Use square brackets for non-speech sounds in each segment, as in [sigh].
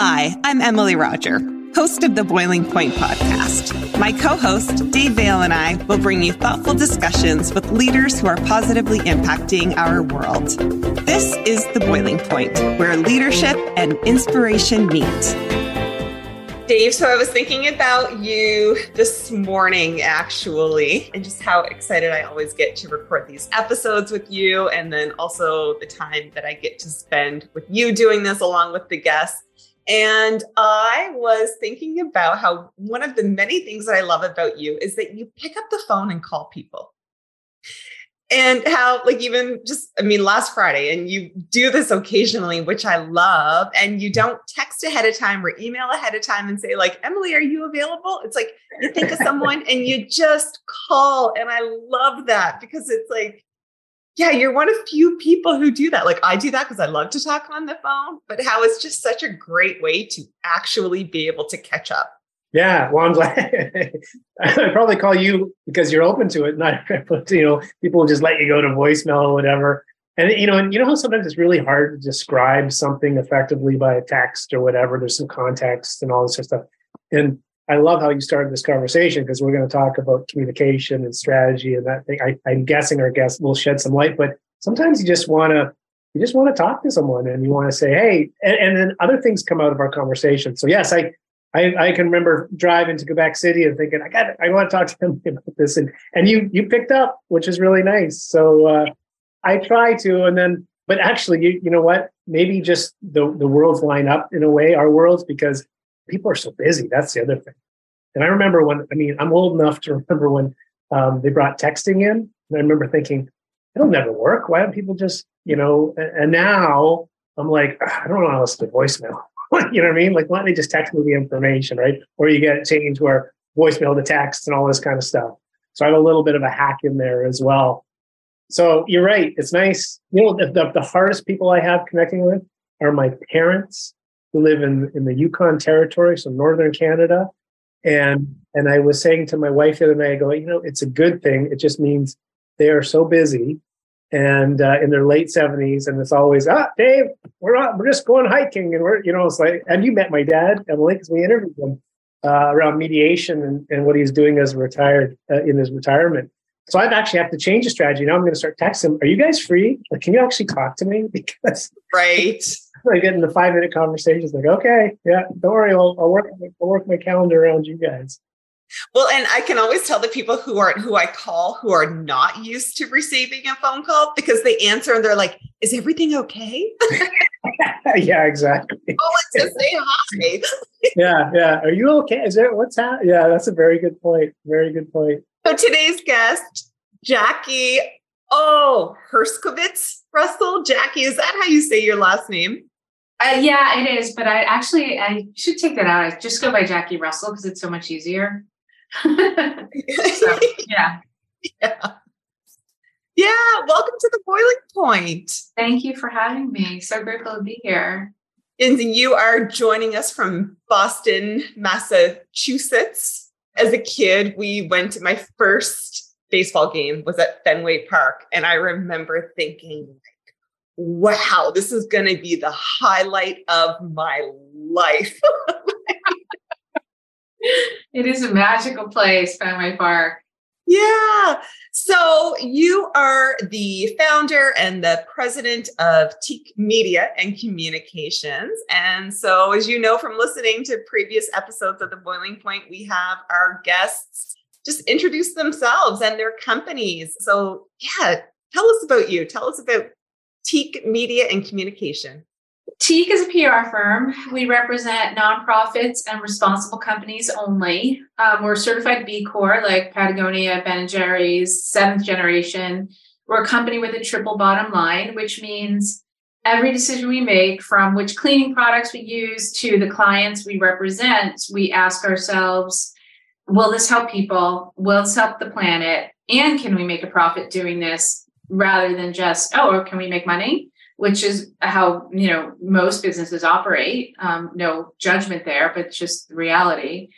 Hi, I'm Emily Roger, host of the Boiling Point podcast. My co-host Dave Vale and I will bring you thoughtful discussions with leaders who are positively impacting our world. This is the Boiling Point, where leadership and inspiration meet. Dave, so I was thinking about you this morning, actually, and just how excited I always get to record these episodes with you, and then also the time that I get to spend with you doing this along with the guests. And I was thinking about how one of the many things that I love about you is that you pick up the phone and call people. And how like even just i mean last friday and you do this occasionally which i love and you mm-hmm. don't text ahead of time or email ahead of time and say like emily are you available? It's like you think of [laughs] someone and you just call and i love that because it's like yeah you're one of few people who do that like i do that because i love to talk on the phone but how it's just such a great way to actually be able to catch up yeah, well, I'm glad. [laughs] I probably call you because you're open to it. Not, [laughs] you know, people just let you go to voicemail or whatever. And you know, and you know how sometimes it's really hard to describe something effectively by a text or whatever. There's some context and all this sort of stuff. And I love how you started this conversation because we're going to talk about communication and strategy and that thing. I, I'm guessing our guests will shed some light, but sometimes you just want to you just want to talk to someone and you want to say, hey, and, and then other things come out of our conversation. So yes, I I, I can remember driving to Quebec City and thinking, I got, I want to talk to him [laughs] about this, and and you you picked up, which is really nice. So uh, I try to, and then, but actually, you you know what? Maybe just the the worlds line up in a way, our worlds, because people are so busy. That's the other thing. And I remember when, I mean, I'm old enough to [laughs] remember when um, they brought texting in, and I remember thinking, it'll never work. Why don't people just, you know? And, now I'm like, I don't want to listen to voicemail. [laughs] you know what I mean? Like, why don't they just text me the information, right? Or you get it changed where voicemail to text and all this kind of stuff. So I have a little bit of a hack in there as well. So you're right. It's nice. You know, the, the, the hardest people I have connecting with are my parents who live in, in the Yukon territory, so northern Canada. And and I was saying to my wife the other night, I go, you know, it's a good thing. It just means they are so busy and uh, in their late 70s and it's always ah dave we're not we're just going hiking and we're you know it's like and you met my dad emily because we interviewed him uh, around mediation and, and what he's doing as retired uh, in his retirement so i've actually have to change the strategy now i'm going to start texting are you guys free like can you actually talk to me [laughs] because right i get in the five minute conversations like okay yeah don't worry i'll, I'll work i'll work my calendar around you guys well, and I can always tell the people who are who I call who are not used to receiving a phone call because they answer and they're like, "Is everything okay?" [laughs] yeah, exactly. [laughs] Oh, let's just say hi. yeah, yeah. Are you okay? Is there what's happening? Yeah, that's a very good point. Very good point. So today's guest, Jackie. Oh, Herskovitz Russell. Jackie, is that how you say your last name? Uh, yeah, it is. But I actually I should take that out. I just go by Jackie Russell because it's so much easier. [laughs] so, [laughs] yeah. Yeah. Yeah. Welcome to the boiling point. Thank you for having me. So grateful to be here. And you are joining us from Boston, Massachusetts. As a kid, we went to my first baseball game was at Fenway Park. And I remember thinking, wow, this is going to be the highlight of my life. [laughs] it is a magical place, Fenway Park. Yeah. So you are the founder and the president of Teak Media and Communications. And so, as you know from listening to previous episodes of The Boiling Point, we have our guests just introduce themselves and their companies. So, yeah, tell us about you. Tell us about Teak Media and Communication. Teak is a PR firm. We represent nonprofits and responsible companies only. Um, we're certified B Corp, like Patagonia, Ben and Jerry's, seventh generation. We're a company with a triple bottom line, which means every decision we make, from which cleaning products we use to the clients we represent, we ask ourselves, will this help people? Will this help the planet? And can we make a profit doing this rather than just, oh, can we make money? Which is how you know most businesses operate. Um, no judgment there, but just reality.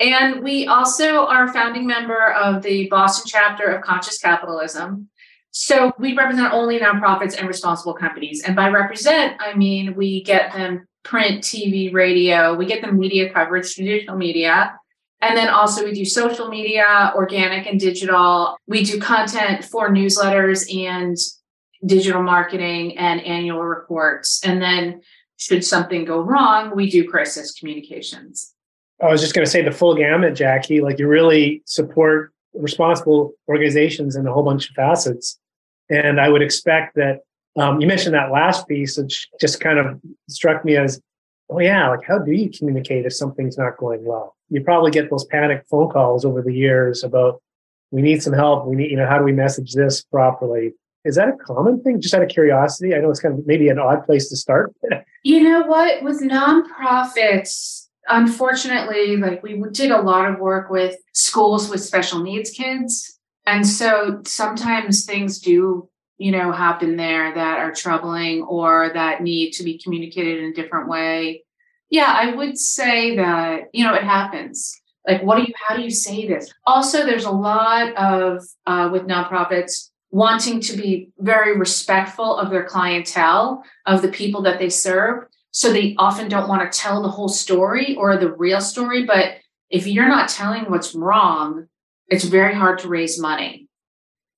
And we also are a founding member of the Boston chapter of Conscious Capitalism. So we represent only nonprofits and responsible companies. And by represent, I mean we get them print, TV, radio, we get them media coverage, traditional media. And then also we do social media, organic and digital. We do content for newsletters and digital marketing and annual reports. And then should something go wrong, we do crisis communications. I was just going to say the full gamut, Jackie. Like you really support responsible organizations in a whole bunch of facets. And I would expect that um, you mentioned that last piece, which just kind of struck me as, oh yeah, like how do you communicate if something's not going well? You probably get those panic phone calls over the years about we need some help. We need, you know, how do we message this properly? Is that a common thing? Just out of curiosity, I know it's kind of maybe an odd place to start. [laughs] you know what? With nonprofits, unfortunately, like we did a lot of work with schools with special needs kids. And so sometimes things do, you know, happen there that are troubling or that need to be communicated in a different way. Yeah, I would say that, you know, it happens. Like, what do you, how do you say this? Also, there's a lot of, uh, with nonprofits, wanting to be very respectful of their clientele, of the people that they serve. So they often don't want to tell the whole story or the real story. But if you're not telling what's wrong, it's very hard to raise money.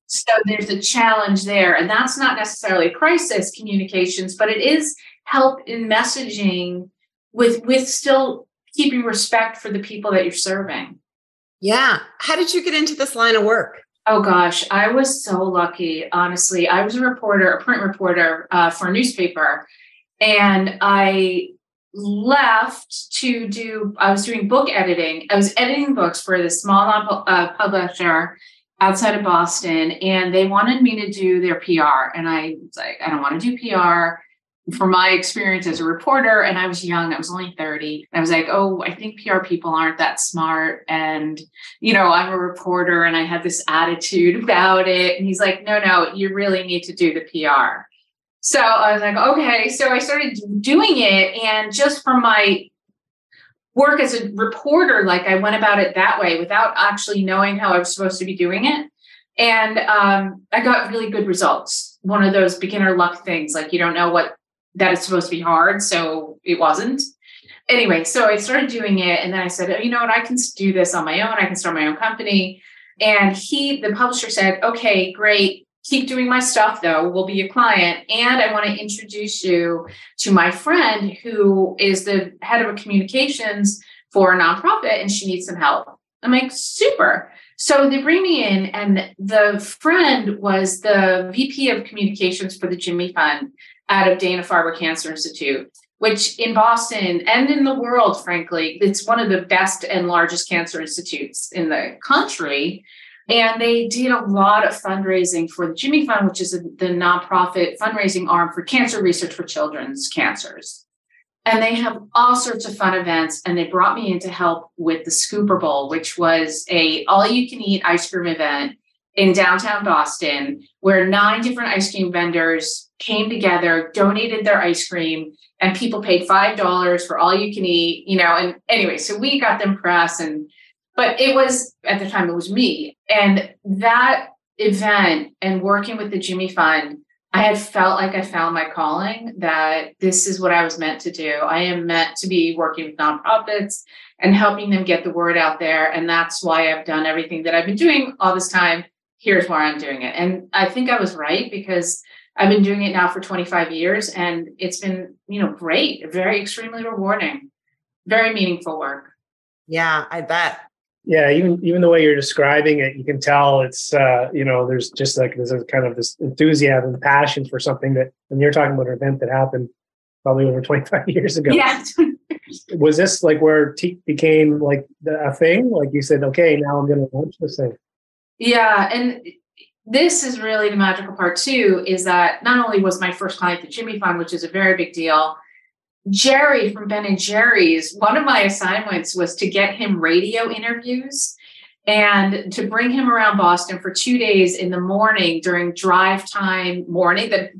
So there's a challenge there. And that's not necessarily crisis communications, but it is help in messaging with with still keeping respect for the people that you're serving. Yeah. How did you get into this line of work? Oh gosh, I was so lucky. Honestly, I was a reporter, a print reporter uh, for a newspaper, and I left to do i was doing book editing i was editing books for this small uh, publisher outside of boston and they wanted me to do their pr and i was like i don't want to do pr from my experience as a reporter and i was young i was only 30 i was like oh i think pr people aren't that smart and you know i'm a reporter and i had this attitude [laughs] about it and he's like no no you really need to do the pr so I was like, okay. So I started doing it. And just from my work as a reporter, like I went about it that way without actually knowing how I was supposed to be doing it. And um, I got really good results. One of those beginner luck things, like you don't know what that is supposed to be hard. So it wasn't. Anyway, so I started doing it. And then I said, oh, you know what? I can do this on my own. I can start my own company. And he, the publisher said, okay, great keep doing my stuff though we'll be a client and i want to introduce you to my friend who is the head of communications for a nonprofit and she needs some help i'm like super so they bring me in and the friend was the vp of communications for the jimmy fund out of dana-farber cancer institute which in boston and in the world frankly it's one of the best and largest cancer institutes in the country and they did a lot of fundraising for the Jimmy Fund, which is the nonprofit fundraising arm for cancer research for children's cancers. And they have all sorts of fun events. And they brought me in to help with the Scooper Bowl, which was a all you can eat ice cream event in downtown Boston, where nine different ice cream vendors came together, donated their ice cream, and people paid five dollars for all you can eat. You know, and anyway, so we got them press and but it was at the time it was me and that event and working with the jimmy fund i had felt like i found my calling that this is what i was meant to do i am meant to be working with nonprofits and helping them get the word out there and that's why i've done everything that i've been doing all this time here's why i'm doing it. And i think i was right because i've been doing it now for 25 years and it's been you know great very extremely rewarding very meaningful work. Yeah i bet. Yeah even even the way you're describing it you can tell it's uh you know there's just like there's a kind of this enthusiasm and passion for something that and you're talking about an event that happened probably over [laughs] 25 years ago. Yeah. Was this like where teak became like the, a thing? Like you said okay now i'm going to launch this thing yeah and this is really the magical part too is that not only was my first client the Jimmy Fund, which is a very big deal, Jerry from Ben and Jerry's, one of my assignments was to get him radio interviews and to bring him around Boston for two days in the morning during drive time morning. That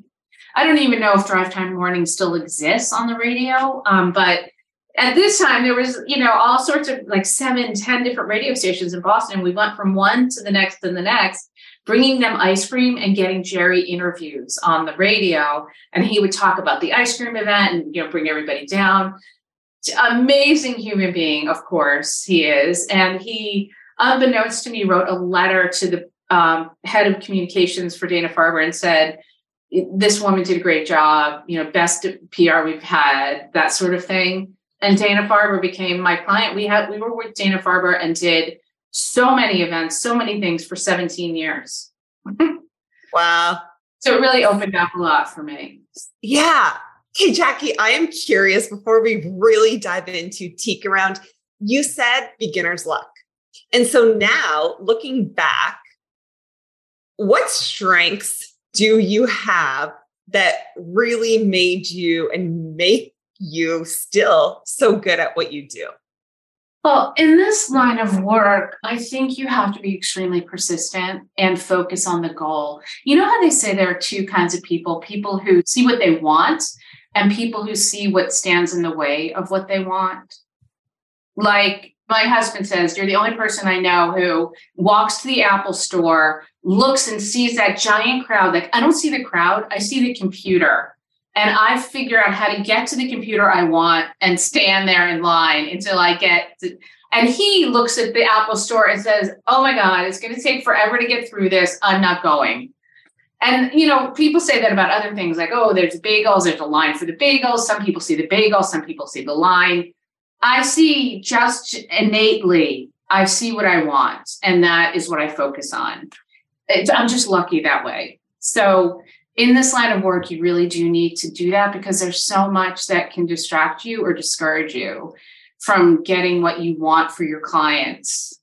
I don't even know if drive time morning still exists on the radio, um, but at this time there was you know all sorts of like seven ten different radio stations in boston we went from one to the next and the next bringing them ice cream and getting jerry interviews on the radio. And he would talk about the ice cream event and you know bring everybody down. Amazing human being of course he is. And he unbeknownst to me wrote a letter to the um, head of communications for dana-farber and said this woman did a great job you know best pr we've had that sort of thing and Dana Farber became my client. We had we were with Dana Farber and did so many events, so many things for 17 years. [laughs] wow. So it really opened up a lot for me. Yeah. Hey, Jackie, I am curious before we really dive into Teak around, you said beginner's luck. And so now looking back, what strengths do you have that really made you and make you still so good at what you do? Well, in this line of work, I think you have to be extremely persistent and focus on the goal. You know how they say there are two kinds of people people who see what they want and people who see what stands in the way of what they want? Like my husband says, You're the only person I know who walks to the Apple store, looks and sees that giant crowd. Like, I don't see the crowd, I see the computer and I figure out how to get to the computer I want and stand there in line until I get to, and he looks at the Apple store and says, "Oh my god, it's going to take forever to get through this. I'm not going." And you know, people say that about other things like, "Oh, there's bagels, there's a line for the bagels." Some people see the bagels, some people see the line. I see just innately, I see what I want, and that is what I focus on. It's, I'm just lucky that way. So in this line of work, you really do need to do that because there's so much that can distract you or discourage you from getting what you want for your clients.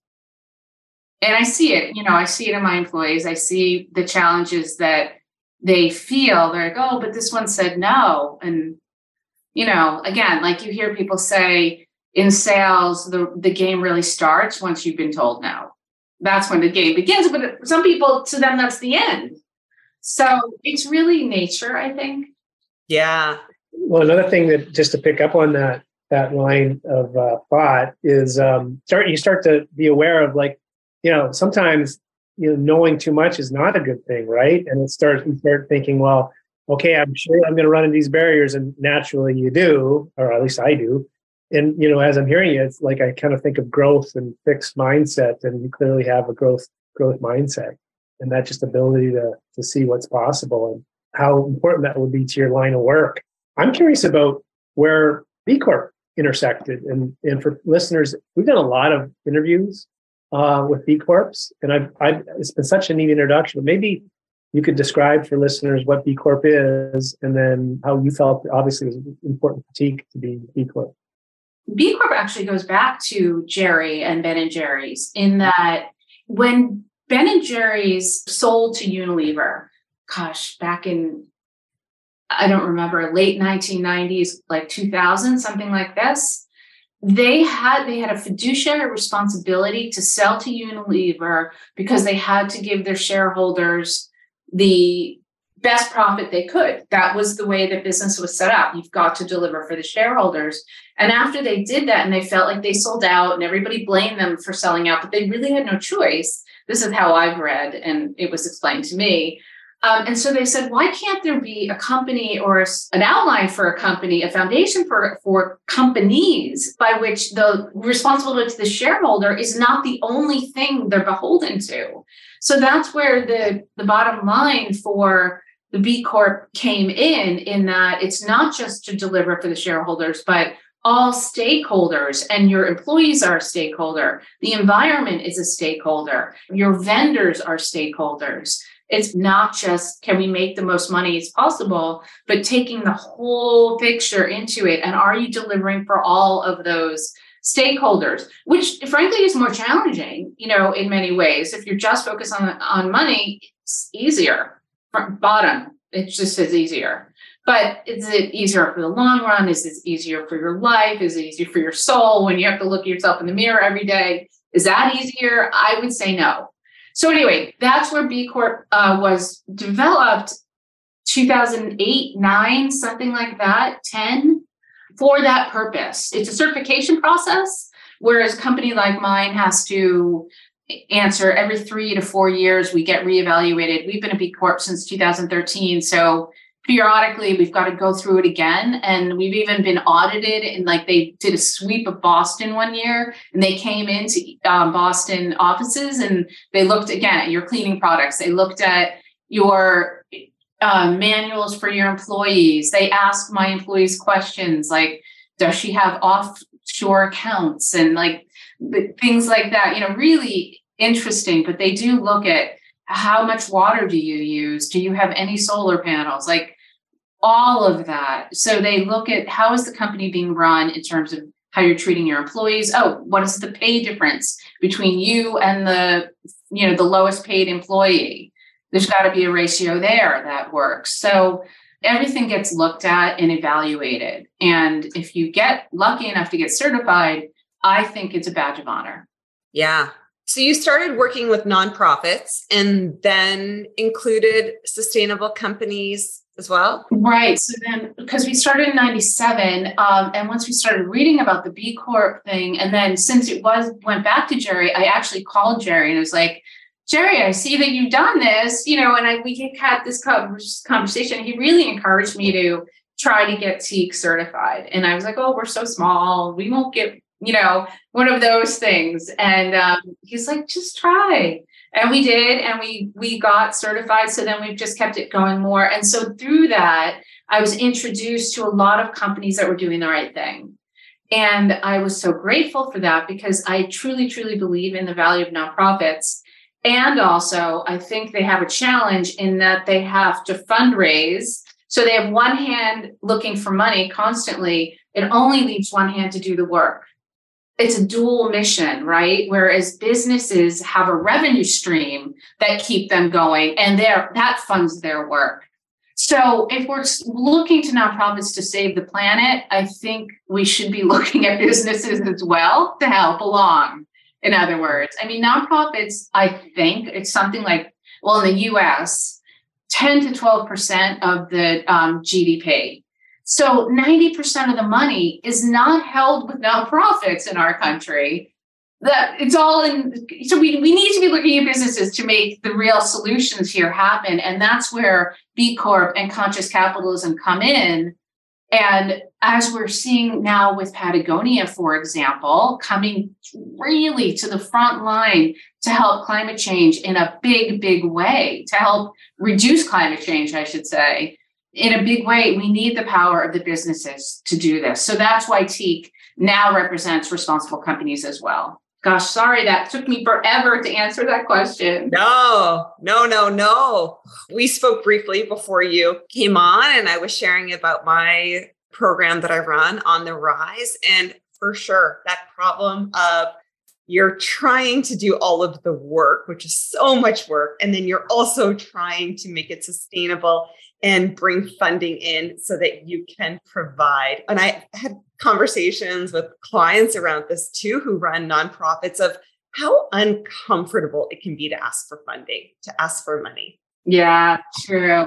And I see it, you know, I see it in my employees. I see the challenges that they feel. They're like, oh, but this one said no. And, you know, again, like you hear people say in sales, the, the game really starts once you've been told no. That's when the game begins. But some people, to them, that's the end so it's really nature, I think. Yeah. Well, another thing that just to pick up on that that line of uh, thought is um, start you start to be aware of like you know sometimes you know knowing too much is not a good thing, right? And it starts you start thinking, well, okay, I'm sure I'm going to run into these barriers, and naturally you do, or at least I do. And you know, as I'm hearing you, it's like I kind of think of growth and fixed mindset, and you clearly have a growth growth mindset and that just ability to to see what's possible and how important that would be to your line of work. I'm curious about where B Corp intersected, and and for listeners, we've done a lot of interviews uh, with B Corps, and I've, I've it's been such a neat introduction. Maybe you could describe for listeners what B Corp is, and then how you felt obviously it was important critique to be B Corp. B Corp actually goes back to Jerry and Ben and Jerry's in that when Ben and Jerry's sold to Unilever, gosh, back in I don't remember late 1990s, like 2000, something like this. They had they had a fiduciary responsibility to sell to Unilever because they had to give their shareholders the best profit they could. That was the way the business was set up. You've got to deliver for the shareholders. And after they did that and they felt like they sold out and everybody blamed them for selling out, but they really had no choice this is how I've read, and it was explained to me. Um, and so they said, why can't there be a company or a, an outline for a company, a foundation for, for companies by which the responsibility to the shareholder is not the only thing they're beholden to? So that's where the, the bottom line for the B Corp came in, in that it's not just to deliver for the shareholders, but all stakeholders and your employees are a stakeholder. The environment is a stakeholder. Your vendors are stakeholders. It's not just can we make the most money as possible but taking the whole picture into it. And are you delivering for all of those stakeholders? Which frankly is more challenging you know in many ways. If you're just focused on on money it's easier. From bottom. It just is easier. But is it easier for the long run? Is it easier for your life? Is it easier for your soul when you have to look at yourself in the mirror every day? Is that easier? I would say no. So anyway, that's where B Corp uh, was developed 2008, 9, something like that, 10, for that purpose. It's a certification process, whereas a company like mine has to answer every three to four years, we get reevaluated. We've been a B Corp since 2013. So periodically we've got to go through it again. And we've even been audited and like they did a sweep of boston one year and they came into um, boston offices and they looked again at your cleaning products. They looked at your uh, manuals for your employees. They asked my employees questions like does she have offshore accounts? And like things like that you know really interesting but they do look at how much water do you use? Do you have any solar panels? Like all of that. So they look at how is the company being run in terms of how you're treating your employees? Oh what is the pay difference between you and the you know the lowest paid employee? There's got to be a ratio there that works. So everything gets looked at and evaluated. And if you get lucky enough to get certified i think it's a badge of honor. Yeah. So you started working with nonprofits and then included sustainable companies as well? Right. So then, because we started in 97, um, and once we started reading about the B Corp thing, and then since it was went back to Jerry, I actually called Jerry and I was like, Jerry, I see that you've done this, you know, and I, we had this conversation. He really encouraged me to try to get Teak certified. And I was like, oh, we're so small. We won't get you know, one of those things. And um, he's like, just try. And we did, and we we got certified. So then we've just kept it going more. And so through that, I was introduced to a lot of companies that were doing the right thing. And I was so grateful for that because I truly, truly believe in the value of nonprofits. And also, I think they have a challenge in that they have to fundraise. So they have one hand looking for money constantly. It only leaves one hand to do the work it's a dual mission, right? Whereas businesses have a revenue stream that keep them going and there that funds their work. So if we're looking to nonprofits to save the planet, I think we should be [laughs] looking at businesses as well to help along. In other words, I mean, nonprofits, I think it's something like, well, in the US, 10 to 12% of the um, GDP so 90% of the money is not held with nonprofits in our country. That it's all in so we, we need to be looking at businesses to make the real solutions here happen. And that's where B Corp and conscious capitalism come in. And as we're seeing now with Patagonia, for example, coming really to the front line to help climate change in a big, big way, to help reduce climate change, I should say, in a big way, we need the power of the businesses to do this. So that's why Teak now represents responsible companies as well. Gosh, sorry, that took me forever to answer that question. No, no, no, no. We spoke briefly before you came on, and I was sharing about my program that I run on the rise. And for sure, that problem of you're trying to do all of the work, which is so much work. And then you're also trying to make it sustainable and bring funding in so that you can provide. And I had conversations with clients around this too, who run nonprofits of how uncomfortable it can be to ask for funding, to ask for money. Yeah, true.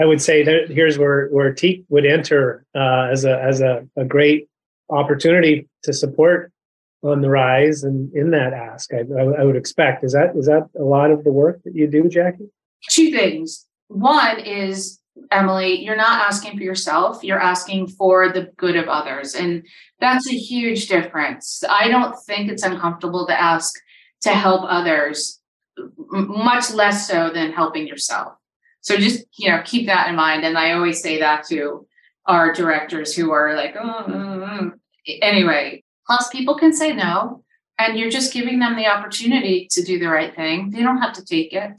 I would say that here's where where Teak would enter uh, as a as a, a great opportunity to support on the rise and in that ask. I, I, I would expect is that is that a lot of the work that you do, Jackie? Two things. One is Emily, you're not asking for yourself, you're asking for the good of others. And that's a huge difference. I don't think it's uncomfortable to ask to help others, much less so than helping yourself. So just, you know, keep that in mind. And I always say that to our directors who are like, oh, anyway, plus people can say no. And you're just giving them the opportunity to do the right thing. They don't have to take it,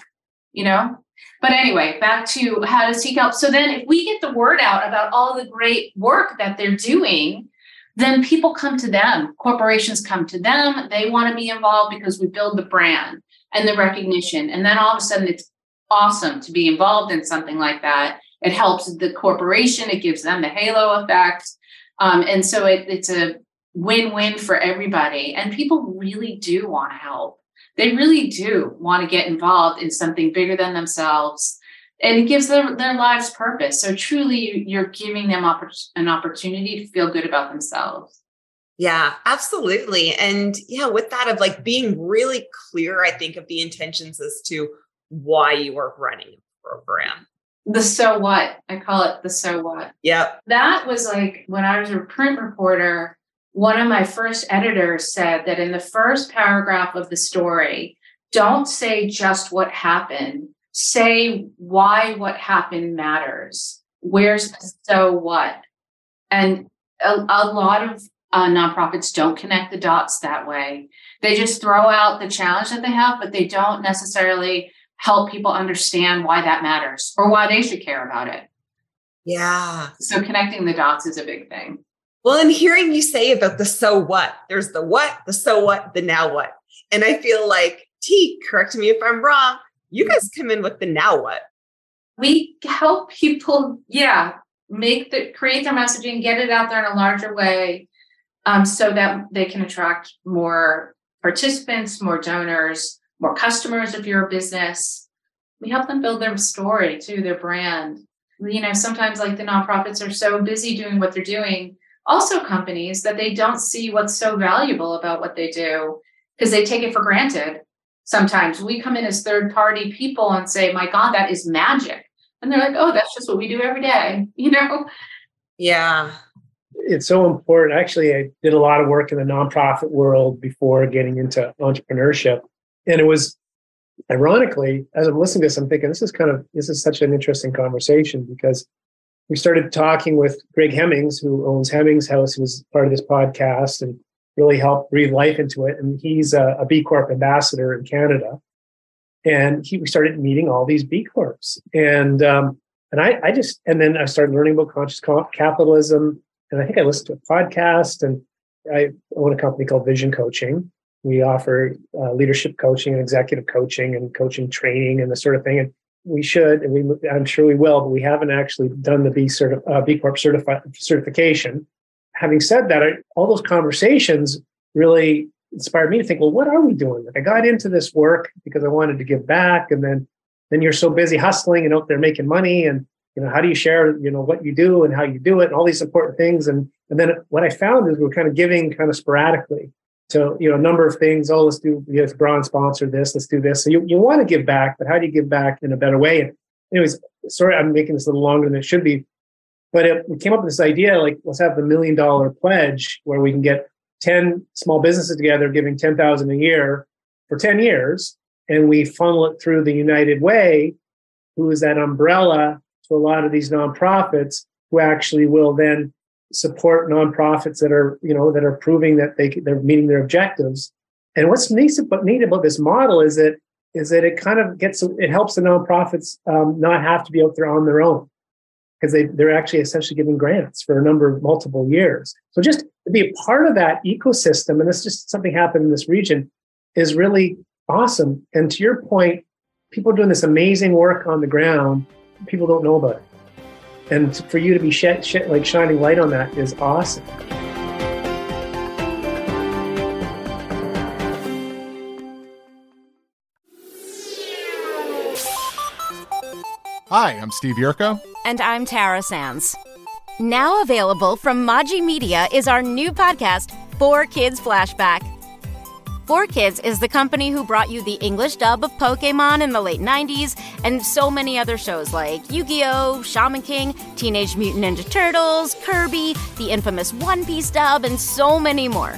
you know? But anyway, back to how to seek help. So then, if we get the word out about all the great work that they're doing, then people come to them. Corporations come to them. They want to be involved because we build the brand and the recognition. And then all of a sudden, it's awesome to be involved in something like that. It helps the corporation, it gives them the halo effect. Um, and so it, it's a win win for everybody. And people really do want to help. They really do want to get involved in something bigger than themselves. And it gives their, their lives purpose. So truly, you're giving them an opportunity to feel good about themselves. Yeah, absolutely. And yeah, with that of like being really clear, I think of the intentions as to why you are running a program. The so what? I call it the so what. Yep. That was like when I was a print reporter, one of my first editors said that in the first paragraph of the story, don't say just what happened, say why what happened matters. Where's the so what? And a, a lot of uh, nonprofits don't connect the dots that way. They just throw out the challenge that they have, but they don't necessarily help people understand why that matters or why they should care about it. Yeah. So connecting the dots is a big thing. Well, and hearing you say about the so what, there's the what, the so what, the now what. And I feel like, T, correct me if I'm wrong, you guys come in with the now what. We help people, yeah, make the create their messaging, get it out there in a larger way, um, so that they can attract more participants, more donors, more customers if you're a business. We help them build their story too, their brand. You know, sometimes like the nonprofits are so busy doing what they're doing, also companies that they don't see what's so valuable about what they do because they take it for granted. Sometimes we come in as third party people and say, my God, that is magic. And they're like, oh, that's just what we do every day, [laughs] you know? Yeah. It's so important. Actually, I did a lot of work in the nonprofit world before getting into entrepreneurship and it was ironically as i'm listening to this i'm thinking this is kind of this is such an interesting conversation because we started talking with greg hemmings who owns hemmings house who was part of this podcast and really helped breathe life into it. And he's a, a b corp ambassador in canada. And he we started meeting all these b corps. And um, and I, I just and then i started learning about conscious capitalism. And i think i listened to a podcast and i own a company called vision coaching. We offer uh, leadership coaching and executive coaching and coaching training and the sort of thing. And we should, and we, I'm sure we will, but we haven't actually done the B, certi- uh, B Corp certifi- certification. Having said that, I, all those conversations really inspired me to think, well, what are we doing? Like I got into this work because I wanted to give back, and then then you're so busy hustling and out there making money, and you know how do you share you know what you do and how you do it, and all these important things. And and then what I found is we're kind of giving kind of sporadically to you know a number of things oh let's do know, bronze sponsor this let's do this. So you, you want to give back but how do you give back in a better way? And anyways sorry i'm making this a little longer than it should be but it, we came up with this idea like let's have the million dollar pledge where we can get 10 small businesses together giving 10000 a year for 10 years and we funnel it through the united way who is that umbrella to a lot of these nonprofits who actually will then support nonprofits that are you know that are proving that they they're meeting their objectives. And what's neat about neat about this model is that is that it kind of gets it helps the nonprofits um, not have to be out there on their own because they they're actually essentially giving grants for a number of multiple years. So just to be a part of that ecosystem, and this just something happened in this region, is really awesome. And to your point, people doing this amazing work on the ground. People don't know about it and for you to be sh- sh- like shining light on that is awesome Hi, I'm Steve Yerko. And I'm Tara Sands. Now available from Maji Media is our new podcast, 4Kids Flashback. 4Kids is the company who brought you the English dub of Pokemon in the late 90s and so many other shows like Yu Gi Oh!, Shaman King, Teenage Mutant Ninja Turtles, Kirby, the infamous One Piece dub, and so many more.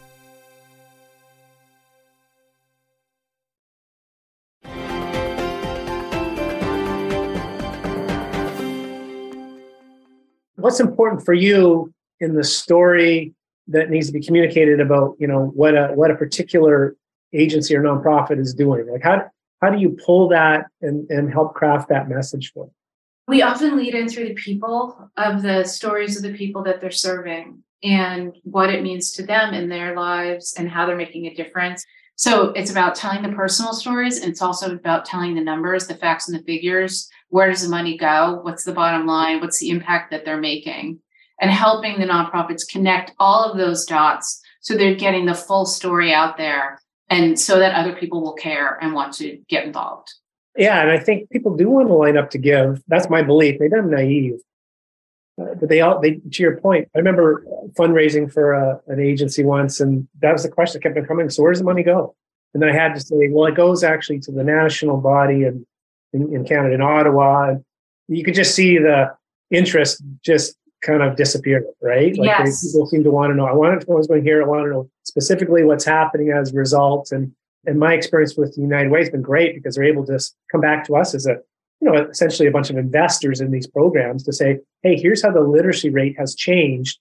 What's important for you in the story that needs to be communicated about you know what a what a particular agency or nonprofit is doing like how how do you pull that and and help craft that message for them? we often lead in through the people of the stories of the people that they're serving and what it means to them in their lives and how they're making a difference so it's about telling the personal stories and it's also about telling the numbers the facts and the figures where does the money go what's the bottom line what's the impact that they're making and helping the nonprofits connect all of those dots so they're getting the full story out there and so that other people will care and want to get involved. Yeah, and I think people do want to line up to give. That's my belief. Maybe I'm naive, uh, but they all. They to your point. I remember fundraising for a, an agency once, and that was the question that kept on coming. So where does the money go? And then I had to say, well, it goes actually to the national body and in, in Canada, in Ottawa. And you could just see the interest just kind of disappear right? Like yes. people seem to want to know. I want to know what's going here. I want to know specifically what's happening as a result. And and my experience with the United Way has been great because they're able to come back to us as a you know essentially a bunch of investors in these programs to say, hey, here's how the literacy rate has changed,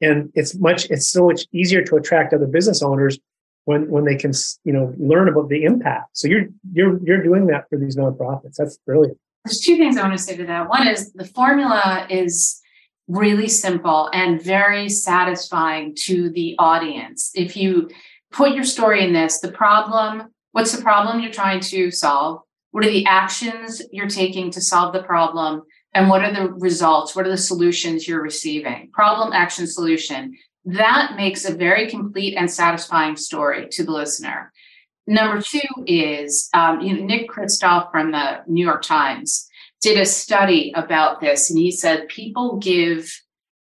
and it's much it's so much easier to attract other business owners when when they can you know learn about the impact. So you're you're you're doing that for these nonprofits. That's brilliant. There's two things I want to say to that. One is the formula is really simple and very satisfying to the audience. If you put your story in this, the problem, what's the problem you're trying to solve? What are the actions you're taking to solve the problem? And what are the results? What are the solutions you're receiving? Problem, action, solution. That makes a very complete and satisfying story to the listener. Number two is um, you know, Nick Kristof from the New York Times did a study about this, and he said people give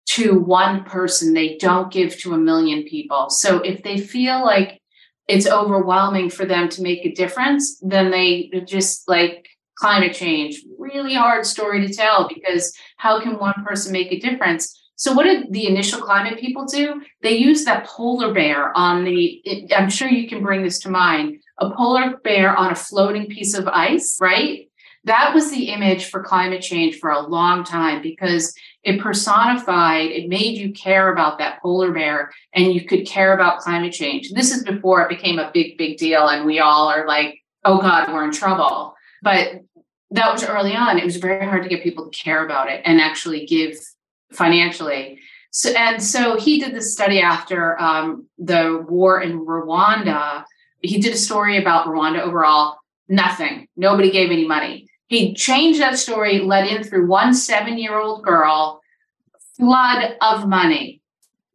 to one person, they don't give to a million people. So if they feel like it's overwhelming for them to make a difference, then they just like climate change, really hard story to tell because how can one person make a difference? So what did the initial climate people do? They used that polar bear on the, it, I'm sure you can bring this to mind, a polar bear on a floating piece of ice, right? that was the image for climate change for a long time because it personified, it made you care about that polar bear and you could care about climate change. This is before it became a big, big deal and we all are like, oh God, we're in trouble. But that was early on. It was very hard to get people to care about it and actually give financially. So, and so he did this study after um, the war in Rwanda. He did a story about Rwanda overall. Nothing. Nobody gave any money. He changed that story, let in through one seven year old girl, flood of money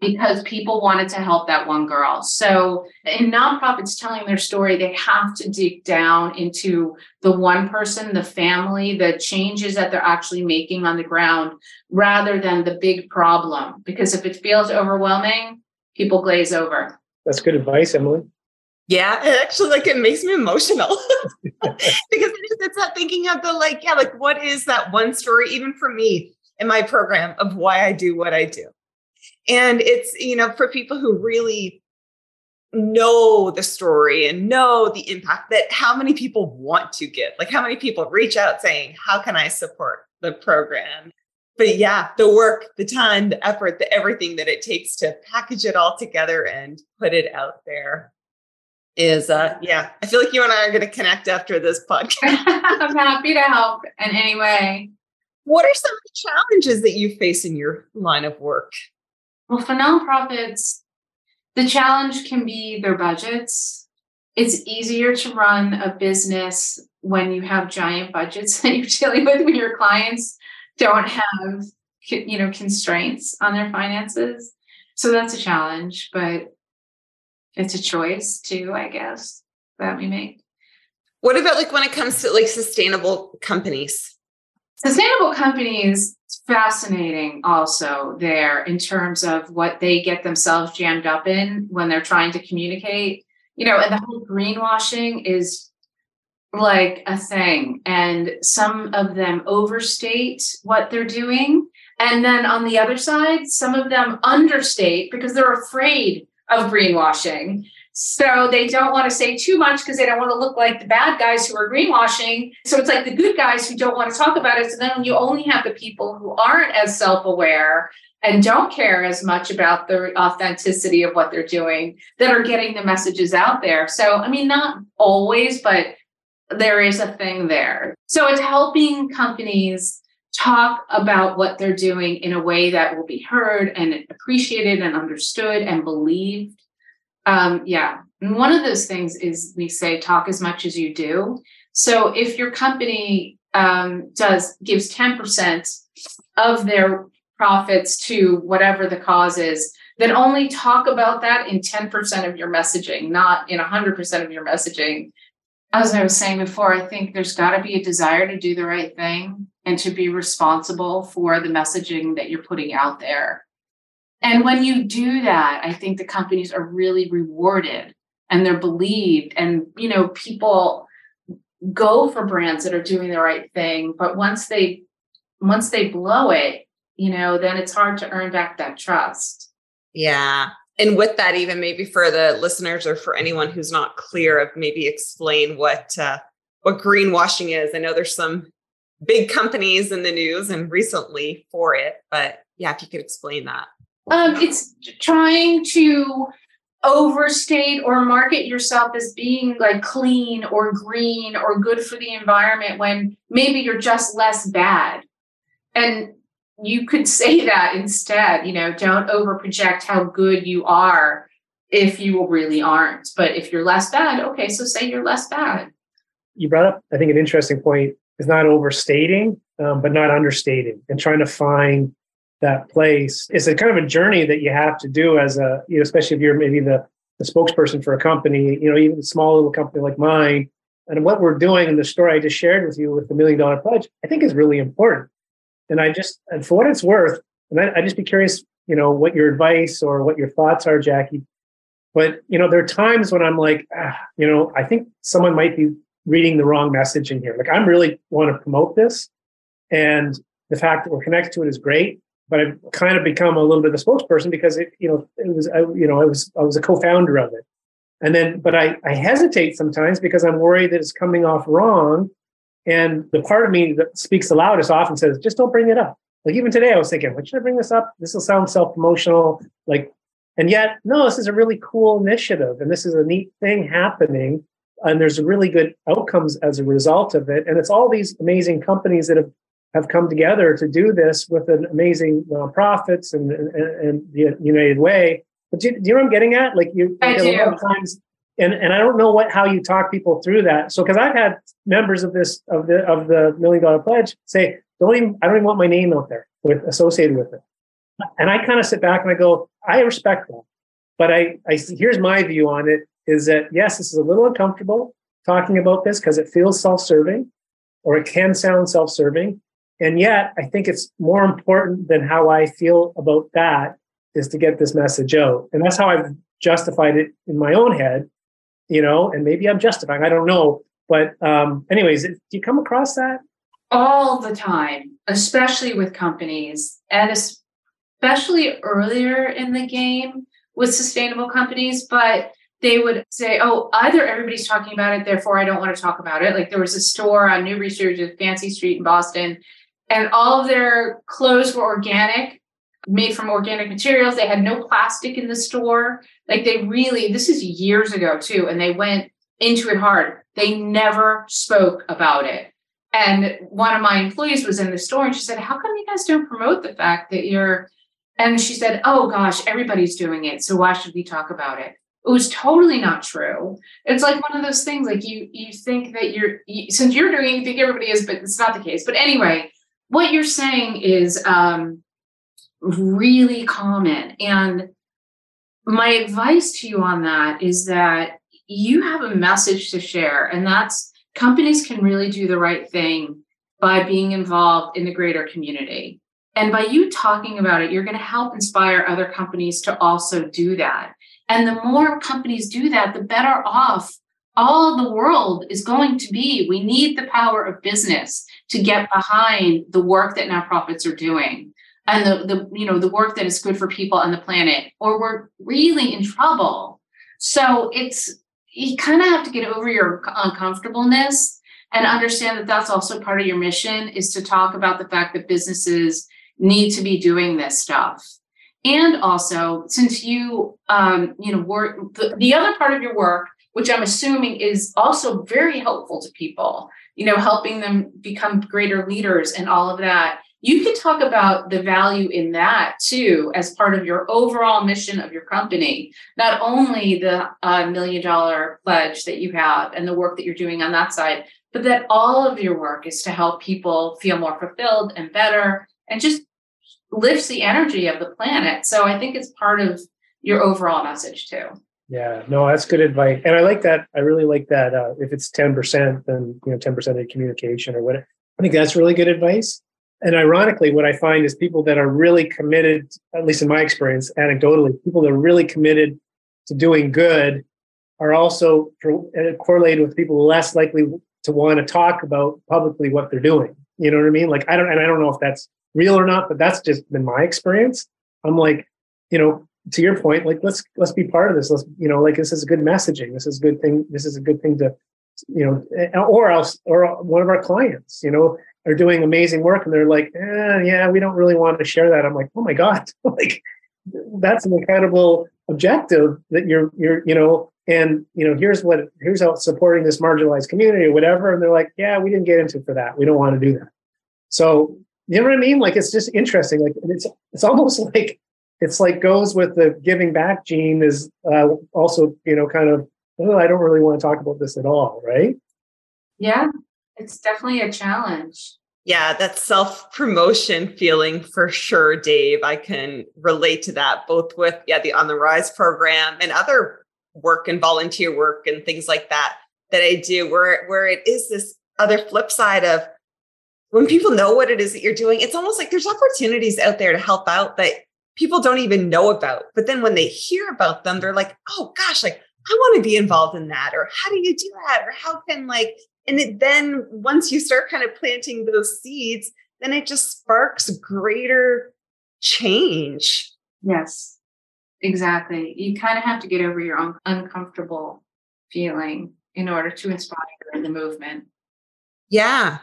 because people wanted to help that one girl. So, in nonprofits telling their story, they have to dig down into the one person, the family, the changes that they're actually making on the ground rather than the big problem. Because if it feels overwhelming, people glaze over. That's good advice, Emily. Yeah, it actually like it makes me emotional [laughs] because it is, it's not thinking of the like, yeah, like what is that one story, even for me in my program of why I do what I do. And it's, you know, for people who really know the story and know the impact that how many people want to give, like how many people reach out saying, How can I support the program? But yeah, the work, the time, the effort, the everything that it takes to package it all together and put it out there is uh yeah i feel like you and i are going to connect after this [laughs] podcast. I'm happy to help in any way. What are some of the challenges that you face in your line of work? Well for nonprofits the challenge can be their budgets. It's easier to run a business when you have giant budgets that you're dealing with when your clients don't have you know constraints on their finances. So that's a challenge but it's a choice too, I guess, that we make. What about like when it comes to like sustainable companies? Sustainable companies, fascinating also there in terms of what they get themselves jammed up in when they're trying to communicate. You know, and the whole greenwashing is like a thing. And some of them overstate what they're doing. And then on the other side, some of them understate because they're afraid of greenwashing. So they don't want to say too much because they don't want to look like the bad guys who are greenwashing. So it's like the good guys who don't want to talk about it. So then you only have the people who aren't as self aware and don't care as much about the authenticity of what they're doing that are getting the messages out there. So, I mean, not always, but there is a thing there. So it's helping companies talk about what they're doing in a way that will be heard and appreciated and understood and believed. Um, yeah. And one of those things is we say talk as much as you do. So if your company um, does gives 10% of their profits to whatever the cause is, then only talk about that in 10% of your messaging, not in 100% of your messaging. As I was saying before, I think there's got to be a desire to do the right thing and to be responsible for the messaging that you're putting out there. And when you do that, I think the companies are really rewarded and they're believed. And, you know, people go for brands that are doing the right thing. But once they once they blow it, you know, then it's hard to earn back that trust. Yeah. And with that, even maybe for the listeners or for anyone who's not clear of maybe explain what uh, what greenwashing is. I know there's some big companies in the news and recently for it, but yeah, if you could explain that. Um, it's trying to overstate or market yourself as being like clean or green or good for the environment when maybe you're just less bad. And you could say that instead, you know, don't over project how good you are if you really aren't. But if you're less bad, okay, so say you're less bad. You brought up, I think, an interesting point is not overstating, um, but not understating and trying to find that place. It's a kind of a journey that you have to do as a, you know, especially if you're maybe the, the spokesperson for a company, you know, even a small little company like mine. And what we're doing in the story I just shared with you with the million dollar pledge, I think is really important. And I just, and for what it's worth, and I, I just be curious, you know, what your advice or what your thoughts are, Jackie. But you know, there are times when I'm like, ah, you know, I think someone might be reading the wrong message in here. Like, I'm really want to promote this, and the fact that we're connected to it is great. But I've kind of become a little bit of a spokesperson because it, you know, it was, I, you know, I was, I was a co-founder of it, and then, but I, I hesitate sometimes because I'm worried that it's coming off wrong, and the part of me that speaks the loudest often says, just don't bring it up. Like even today, I was thinking, what should I bring this up? This will sound self-promotional. Like, and yet, no, this is a really cool initiative, and this is a neat thing happening and there's really good outcomes as a result of it. And it's all these amazing companies that have have come together to do this with an amazing nonprofits and, and, and the United Way. But do, do, you know what I'm getting at? Like you, I do. a lot of times, and and I don't know what how you talk people through that. So because I've had members of this of the of the Million Dollar Pledge say, don't even I don't even want my name out there with associated with it. And I kind of sit back and I go, I respect that, but I I here's my view on it is that yes, this is a little uncomfortable talking about this because it feels self-serving or it can sound self-serving. And yet I think it's more important than how I feel about that is to get this message out. And that's how I've justified it in my own head, you know, and maybe I'm justifying, I don't know. But um, anyways, do you come across that? All the time, especially with companies and especially earlier in the game with sustainable companies. But they would say, oh, either everybody's talking about it, therefore I don't want to talk about it. Like there was a store on Newbury Street at Fancy Street in Boston, and all of their clothes were organic, made from organic materials. They had no plastic in the store. Like they really, this is years ago too, and they went into it hard. They never spoke about it. And one of my employees was in the store and she said, How come you guys don't promote the fact that you're and she said, Oh gosh, everybody's doing it. So why should we talk about it? it was totally not true it's like one of those things like you you think that you're you, since you're doing it you think everybody is but it's not the case but anyway what you're saying is um, really common. And my advice to you on that is that you have a message to share and that's companies can really do the right thing by being involved in the greater community. And by you talking about it you're going to help inspire other companies to also do that. And the more companies do that, the better off all the world is going to be. We need the power of business to get behind the work that nonprofits are doing and the, the you know the work that is good for people and the planet, or we're really in trouble. So it's, you kind of have to get over your uncomfortableness and understand that that's also part of your mission is to talk about the fact that businesses need to be doing this stuff and also since you um, you know work the, the other part of your work which i'm assuming is also very helpful to people you know helping them become greater leaders and all of that you could talk about the value in that too as part of your overall mission of your company not only the uh, million dollar pledge that you have and the work that you're doing on that side but that all of your work is to help people feel more fulfilled and better and just lifts the energy of the planet. So I think it's part of your overall message too. Yeah, no, that's good advice, and I like that. I really like that. Uh, if it's ten percent, then you know, ten percent of communication or whatever. I think that's really good advice. And ironically, what I find is people that are really committed, at least in my experience, anecdotally, people that are really committed to doing good are also correlated with people less likely to want to talk about publicly what they're doing. You know what I mean? Like I don't, and I don't know if that's real or not, but that's just been my experience. I'm like, you know, to your point, like let's let's be part of this. Let's, you know, like this is good messaging. This is a good thing. This is a good thing to, you know, or else, or one of our clients, you know, are doing amazing work, and they're like, eh, yeah, we don't really want to share that. I'm like, oh my god, [laughs] like that's an incredible objective that you're you're you know and you know here's what here's how supporting this marginalized community or whatever and they're like yeah we didn't get into for that we don't want to do that so you know what I mean? Like it's just interesting. Like it's it's almost [laughs] like it's like goes with the giving back gene is uh, also you know kind of oh, I don't really want to talk about this at all, right? Yeah, it's definitely a challenge. Yeah, that self promotion feeling for sure, Dave. I can relate to that both with yeah the On the Rise program and other work and volunteer work and things like that that I do, where where it is this other flip side of when people know what it is that you're doing, it's almost like there's opportunities out there to help out that people don't even know about. But then when they hear about them, they're like, oh gosh, like I want to be involved in that. Or how do you do that? Or how can like, and it then once you start kind of planting those seeds, then it just sparks greater change. Yes, exactly. You kind of have to get over your own uncomfortable feeling in order to inspire the movement. Yeah,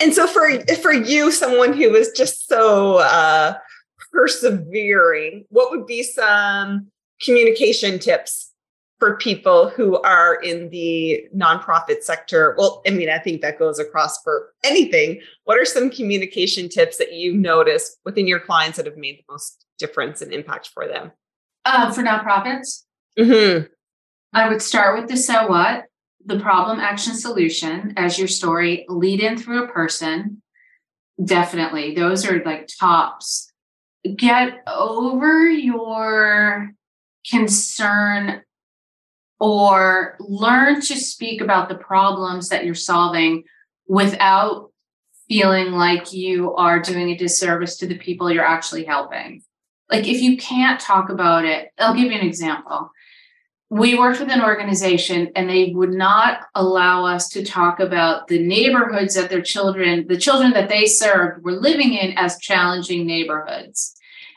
and so for for you, someone who is just so uh, persevering, what would be some communication tips for people who are in the nonprofit sector? Well, I mean, I think that goes across for anything. What are some communication tips that you notice within your clients that have made the most difference and impact for them? Uh, for nonprofits, mm-hmm. I would start with the so what the problem action solution as your story lead in through a person definitely those are like tops get over your concern or learn to speak about the problems that you're solving without feeling like you are doing a disservice to the people you're actually helping like if you can't talk about it i'll give you an example we worked with an organization and they would not allow us to talk about the neighborhoods that their children, the children that they served, were living in as challenging neighborhoods.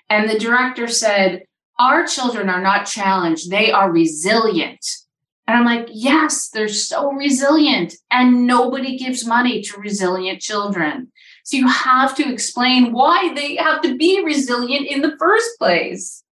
And the director said, Our children are not challenged, they are resilient. And I'm like, Yes, they're so resilient. And nobody gives money to resilient children. So you have to explain why they have to be resilient in the first place.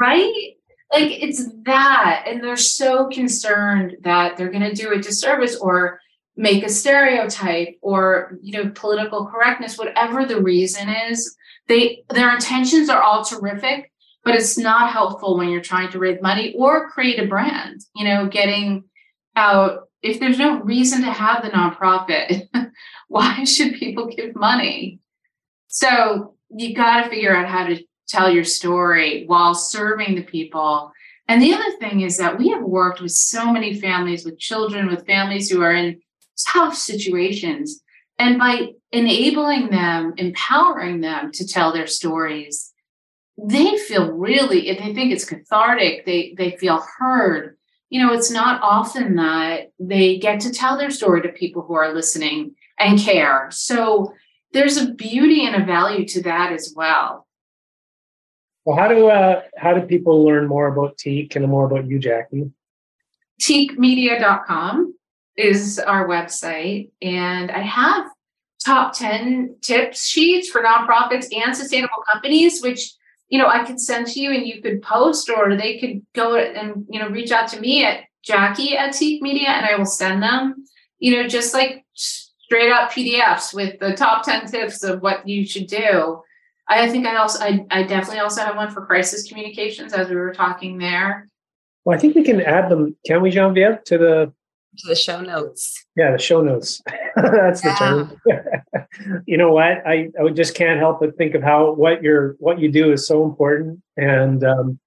Right? like it's that and they're so concerned that they're going to do a disservice or make a stereotype or you know political correctness whatever the reason is they their intentions are all terrific but it's not helpful when you're trying to raise money or create a brand you know getting out if there's no reason to have the nonprofit [laughs] why should people give money so you got to figure out how to tell your story while serving the people. And the other thing is that we have worked with so many families, with children, with families who are in tough situations. And by enabling them, empowering them to tell their stories, they feel really, if they think it's cathartic, they, they feel heard. You know, it's not often that they get to tell their story to people who are listening and care. So there's a beauty and a value to that as well. Well, how do uh, how do people learn more about Teak and more about you, Jackie? teakmedia.com is our website. And I have top 10 tips sheets for nonprofits and sustainable companies, which you know I could send to you and you could post or they could go and you know reach out to me at Jackie at Teak Media and I will send them, you know, just like straight up PDFs with the top 10 tips of what you should do. I think I also I, I definitely also have one for crisis communications as we were talking there. Well, I think we can add them, can we, Genevieve, to the to the show notes. Yeah, the show notes. [laughs] That's the term. [laughs] you know what? I, I just can't help but think of how what you're what you do is so important, and um,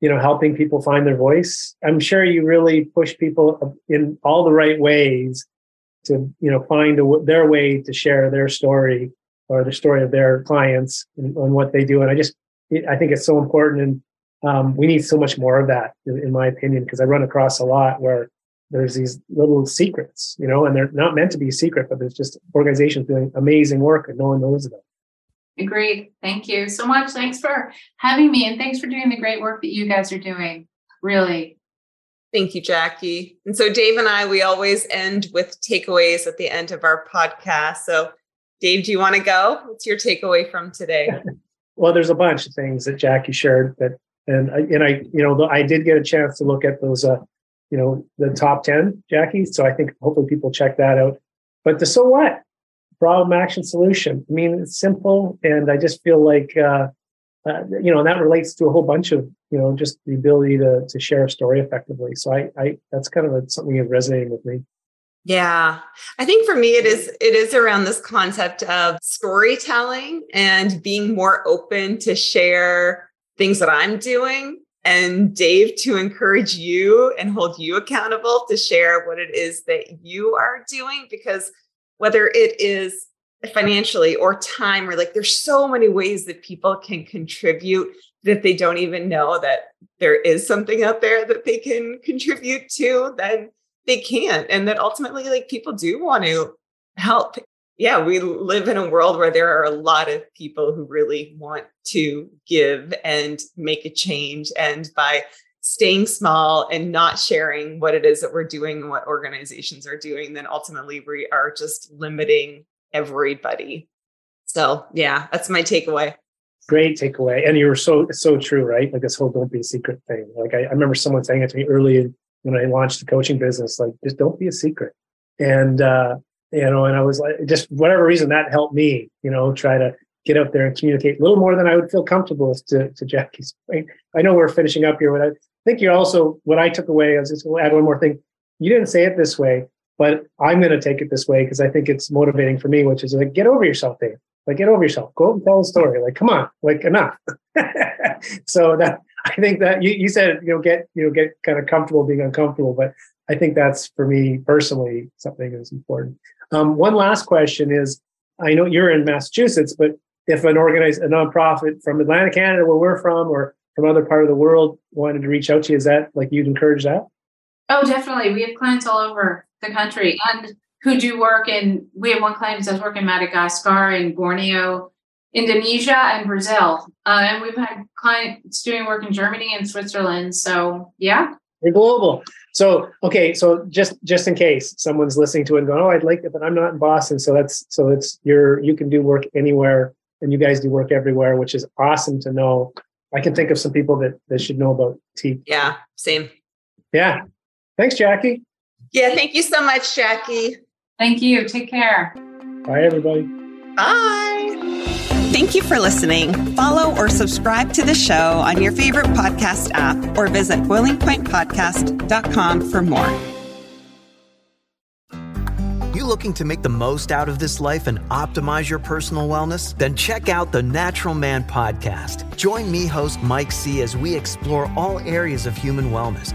you know, helping people find their voice. I'm sure you really push people in all the right ways to you know find a, their way to share their story or the story of their clients and, and what they do. And I just I think it's so important, and um, we need so much more of that, in, in my opinion, because I run across a lot where there's these little secrets, you know, and they're not meant to be a secret, but there's just organizations doing amazing work and no one knows about. Agreed. Thank you so much. Thanks for having me and thanks for doing the great work that you guys are doing. Really. Thank you, Jackie. And so, Dave and I, we always end with takeaways at the end of our podcast. So, Dave, do you want to go? What's your takeaway from today? [laughs] well, there's a bunch of things that Jackie shared that, and I, and I, you know, I did get a chance to look at those uh, you know, the top 10, Jackie. So I think hopefully people check that out. But the so what? Problem, action, solution. I mean, it's simple. And I just feel like, uh, uh, you know, and that relates to a whole bunch of, you know, just the ability to, to share a story effectively. So I, I, that's kind of a, something that's resonating with me. Yeah. I think for me it is it is around this concept of storytelling and being more open to share things that I'm doing and Dave to encourage you and hold you accountable to share what it is that you are doing because whether it is financially or time or like there's so many ways that people can contribute that they don't even know that there is something out there that they can contribute to then they can't. And that ultimately like people do want to help yeah, we live in a world where there are a lot of people who really want to give and make a change. And by staying small and not sharing what it is that we're doing and what organizations are doing, then ultimately we are just limiting everybody. So, yeah, that's my takeaway. Great takeaway. And you were so, so true, right? Like this whole don't be a secret thing. Like I, I remember someone saying it to me early when I launched the coaching business, like just don't be a secret. And, uh, you know, and I was like, just whatever reason that helped me, you know, try to get out there and communicate a little more than I would feel comfortable with to, to Jackie's point. I know we're finishing up here, but I think you're also, what I took away, I was just going to add one more thing. You didn't say it this way, but I'm going to take it this way because I think it's motivating for me, which is like, get over yourself, Dave. Like, get over yourself. Go out and tell a story. Like, come on, like enough. [laughs] so that I think that you, you said, you know, get, you know, get kind of comfortable being uncomfortable, but I think that's for me personally something that's important. Um, one last question is I know you're in Massachusetts, but if an organized a nonprofit from Atlantic Canada, where we're from, or from other part of the world wanted to reach out to you, is that like you'd encourage that? Oh, definitely. We have clients all over the country and who do work in, we have one client who does work in Madagascar and Borneo, Indonesia, and Brazil. Uh, and we've had clients doing work in Germany and Switzerland. So, yeah. We're global. So okay, so just just in case someone's listening to it and going, oh, I'd like it, but I'm not in Boston. So that's so it's you're you can do work anywhere, and you guys do work everywhere, which is awesome to know. I can think of some people that that should know about Teak. Yeah, same. Yeah. Thanks, Jackie. Yeah, thank you so much, Jackie. Thank you. Take care. Bye, everybody. Bye. Thank you for listening. Follow or subscribe to the show on your favorite podcast app or visit boilingpointpodcast.com for more. You looking to make the most out of this life and optimize your personal wellness? Then check out the Natural Man Podcast. Join me, host Mike C., as we explore all areas of human wellness